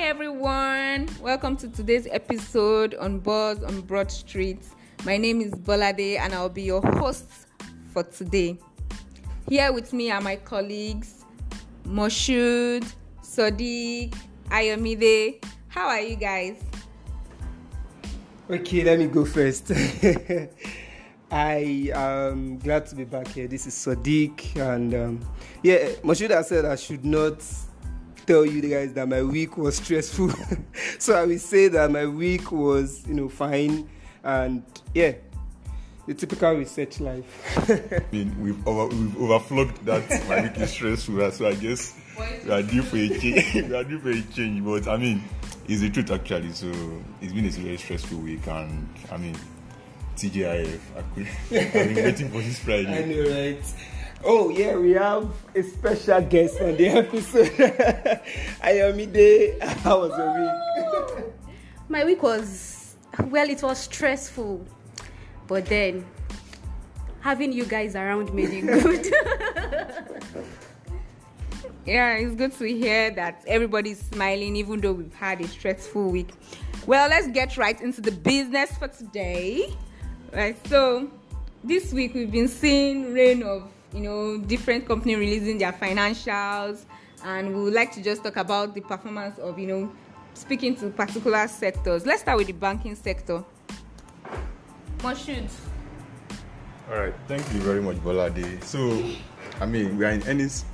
Hi everyone, welcome to today's episode on Buzz on Broad Street. My name is Bolade and I'll be your host for today. Here with me are my colleagues Moshood, Sadiq, Ayomide. How are you guys? Okay, let me go first. I am glad to be back here. This is Sadiq, and um, yeah, Moshood said I should not tell you guys that my week was stressful. so I will say that my week was, you know, fine. And yeah, the typical research life. I mean, we've over, we've overflogged that my week is stressful. So I guess we are due for a change. we are due for a change. But I mean, it's the truth actually. So it's been a very stressful week, and I mean, TGIF. I could, I've been waiting for this Friday. I know, right? Oh yeah, we have a special guest on the episode. Ayomide, how was your week? My week was well, it was stressful, but then having you guys around made it good. yeah, it's good to hear that everybody's smiling even though we've had a stressful week. Well, let's get right into the business for today. Right, so this week we've been seeing rain of you know different company releasing their financials and we would like to just talk about the performance of you know speaking to particular sectors. Let's start with the banking sector. Moshood. all right thank you very much bolade. So i mean we are in earnings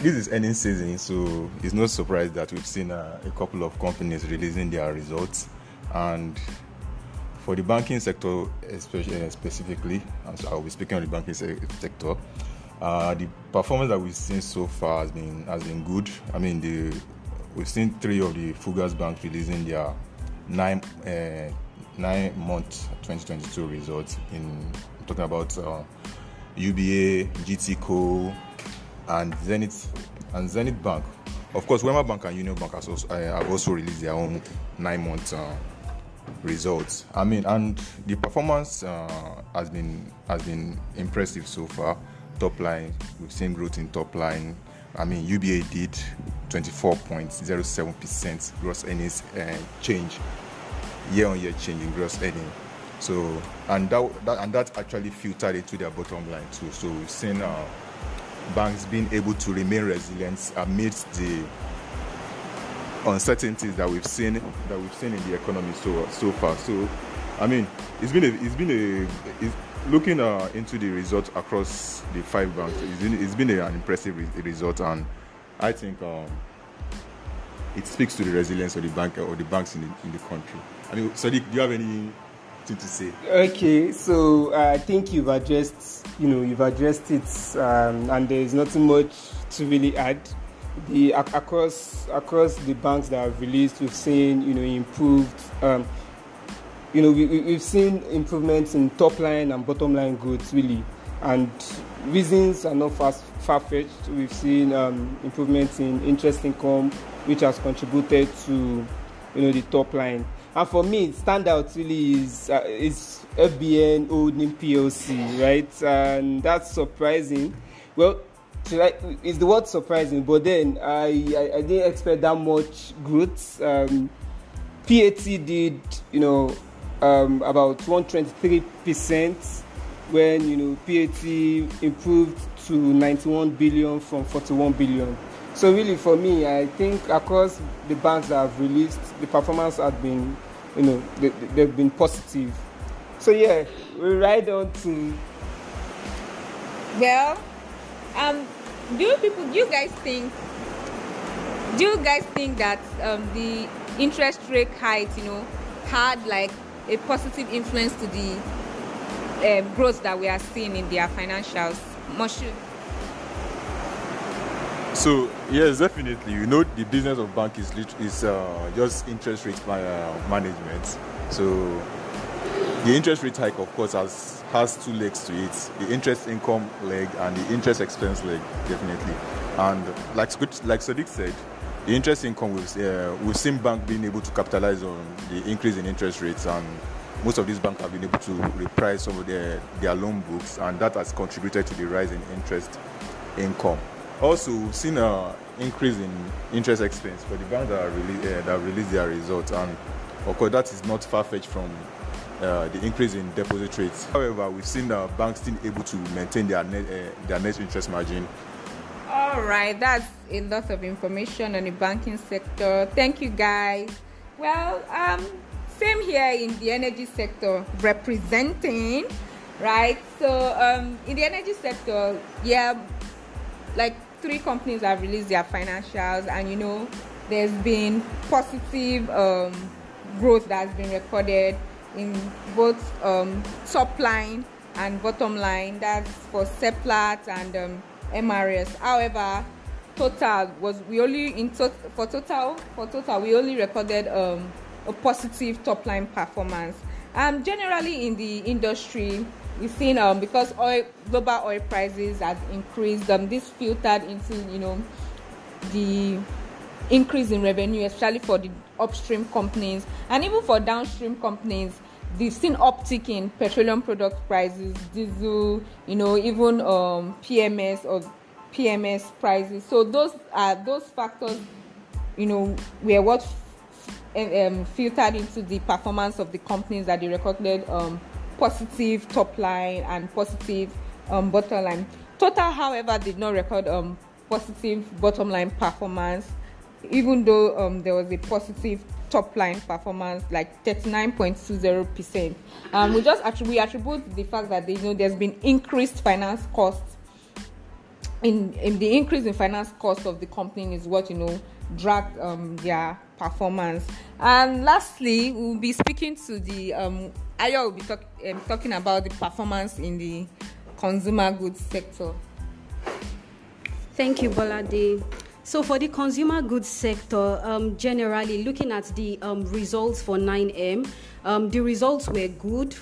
this is earnings season so it's no surprise that we've seen uh, a couple of companies releasing their results. And for the banking sector, uh, specifically, so I'll be speaking on the banking se- sector. Uh, the performance that we've seen so far has been has been good. I mean, the we've seen three of the FUGAZ banks releasing their nine uh, nine month 2022 results. In I'm talking about uh, UBA, GTCO, and Zenith and Zenith Bank. Of course, Wema Bank and Union Bank also, uh, have also released their own nine month uh, results. I mean, and the performance uh, has been has been impressive so far. Top line, we've seen growth in top line. I mean, UBA did 24.07% gross earnings uh, change, year-on-year change in gross earning. So, and that, that and that actually filtered into their bottom line too. So we've seen uh, banks being able to remain resilient amidst the uncertainties that we've seen that we've seen in the economy so so far. So, I mean, it's been a it's been a it's, looking uh, into the results across the five banks. It's been, it's been a, an impressive re- result, and I think um, it speaks to the resilience of the bank or the banks in the, in the country. I mean, Sadiq, do you have anything to say? Okay, so uh, I think you've addressed you know you've addressed it, um, and there is nothing much to really add the across across the banks that have released, we've seen you know improved. Um, you know we, we've seen improvements in top line and bottom line growth really, and reasons are not fast far fetched. We've seen um, improvements in interest income, which has contributed to you know the top line. And for me, standout really is uh, is FBN Holding PLC, right? And that's surprising. Well, like, is the word surprising, but then I, I, I didn't expect that much growth. Um, PAT did, you know, um, about 123 percent when you know PAT improved to 91 billion from 41 billion. So really, for me, I think across the banks that have released, the performance has been, you know, they, they've been positive. So yeah, we ride on to. Well, um, do you people, do you guys think, do you guys think that um, the interest rate hike, you know, had like a positive influence to the uh, growth that we are seeing in their financials? Moshood. So yes, definitely. You know, the business of bank is is uh, just interest rate uh, management. So the interest rate hike, of course, has has two legs to it: the interest income leg and the interest expense leg, definitely. And like like Sadiq said, the interest income we've, uh, we've seen bank being able to capitalize on the increase in interest rates, and most of these banks have been able to reprice some of their their loan books, and that has contributed to the rise in interest income. Also, we've seen an increase in interest expense for the banks that, uh, that release their results, and of course, that is not far fetched from uh, the increase in deposit rates. However, we've seen the banks still able to maintain their net, uh, their net interest margin. All right, that's a lot of information on the banking sector. Thank you, guys. Well, um, same here in the energy sector, representing, right? So, um, in the energy sector, yeah, like three companies have released their financials, and you know, there's been positive um, growth that's been recorded in both um, top line and bottom line. That's for Seplat and um, MRS. However, total was we only in for total for total we only recorded um, a positive top line performance. Um, generally in the industry, we've seen um, because oil global oil prices have increased. Um, this filtered into you know the increase in revenue, especially for the upstream companies and even for downstream companies. They've seen uptick in petroleum product prices, diesel, you know, even um, PMS or PMS prices. So those are those factors, you know, were what um, filtered into the performance of the companies that they recorded um, positive top line and positive um, bottom line. Total, however, did not record um, positive bottom line performance, even though um, there was a positive top line performance, like 39.20%. Um, we just attribute, we attribute the fact that you know there's been increased finance costs. In, in the increase in finance cost of the company is what you know dragged um, their performance. And lastly, we'll be speaking to the um, Ayo will be talk, um, talking about the performance in the consumer goods sector. Thank you, Bolade. So for the consumer goods sector, um, generally looking at the um, results for 9M, um, the results were good,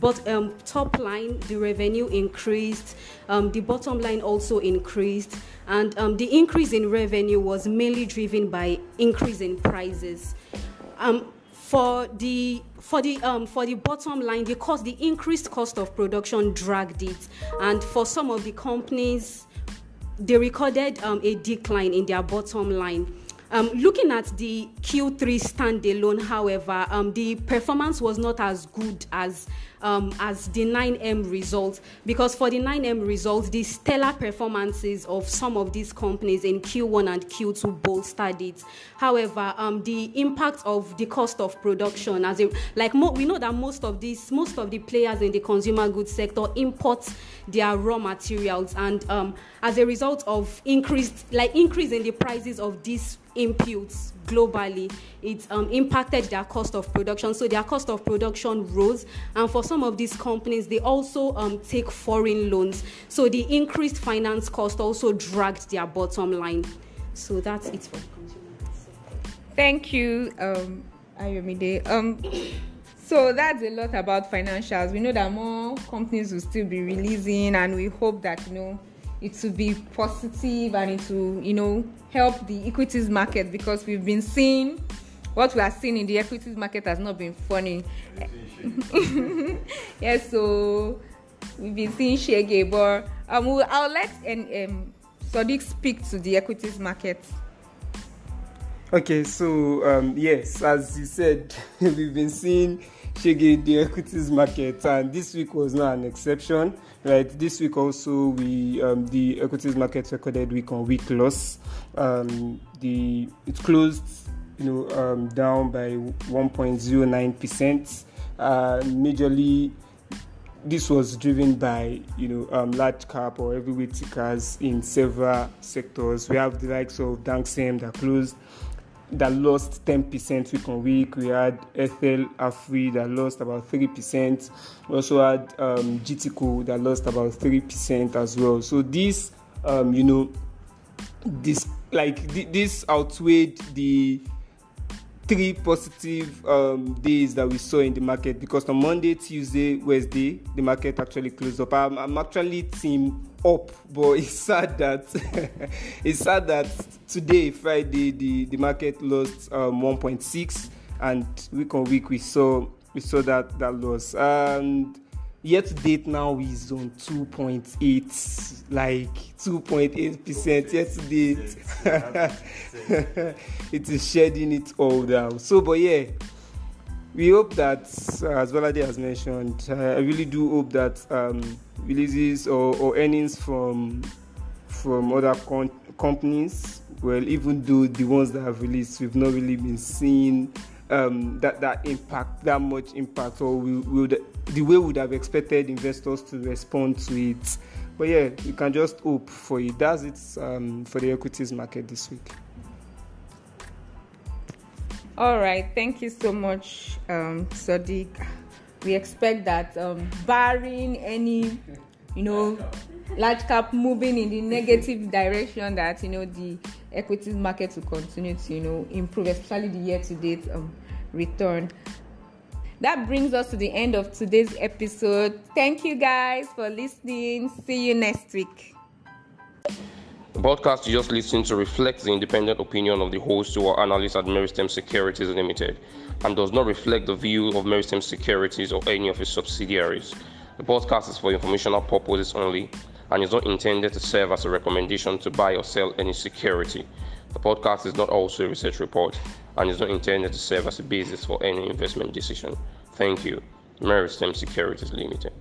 but um, top line, the revenue increased, um, the bottom line also increased, and um, the increase in revenue was mainly driven by increase in prices. for the for the um, for the bottom line, the cost, the increased cost of production dragged it, and for some of the companies they recorded um, a decline in their bottom line. Um, looking at the Q3 standalone, however, um, the performance was not as good as um, as the 9M result because for the 9M result, the stellar performances of some of these companies in Q1 and Q2 bolstered it. However, um, the impact of the cost of production, as like mo- we know that most of these, most of the players in the consumer goods sector import their raw materials, and um, as a result of increased, like increase in the prices of these inputs globally. It um, impacted their cost of production. So their cost of production rose. And for some of these companies they also um, take foreign loans. So the increased finance cost also dragged their bottom line. So that's it for me. thank you um Ayomide. um so that's a lot about financials. We know that more companies will still be releasing and we hope that you know it will be positive and it will you know help the equities market because we've been seeing what we are seeing in the equities market has not been funny. Yes so we've been seeing shege but um we'll, i'll let and um sadiq speak to the equities market. Okay so um yes as you said we've been seeing shege the equities market and this week was not an exception right? This week also we um, the equities market recorded week on week loss. Um, the it closed you know um, down by 1.09 percent. Uh, majorly this was driven by you know um, large cap or heavyweight tickers in several sectors. We have the likes of Dangcem that closed that lost 10% week on week. We had Ethel Afri that lost about 3%. We also had um, GTCO that lost about 3% as well. So this, um, you know, this like this outweighed the three positive um, days that we saw in the market because on Monday, Tuesday, Wednesday, the market actually closed up. I'm, I'm actually team up, but it's sad that it's sad that today, Friday, the, the market lost um, 1.6, and week on week we saw we saw that that loss. And year to date now is on 2.8 like 2.8 percent year to date. It is shedding it all down. So but yeah we hope that uh, as Bolade has mentioned uh, I really do hope that um, releases or, or earnings from from other companies well even though the ones that have released we've not really been seeing um, that that impact that much impact or the way we would have expected investors to respond to it. But yeah you can just hope for it. That's it um, for the equities market this week. All right thank you so much um, sadiq we expect that um, barring any you know large cap moving in the negative direction that you know the equities market will continue to you know improve especially the year to date um, return. That brings us to the end of today's episode. Thank you guys for listening. See you next week. The podcast you just listened to reflects the independent opinion of the host or analyst at Meristem Securities Limited and does not reflect the view of Meristem Securities or any of its subsidiaries. The podcast is for informational purposes only and is not intended to serve as a recommendation to buy or sell any security. The podcast is not also a research report and is not intended to serve as a basis for any investment decision. Thank you. Meristem Securities Limited.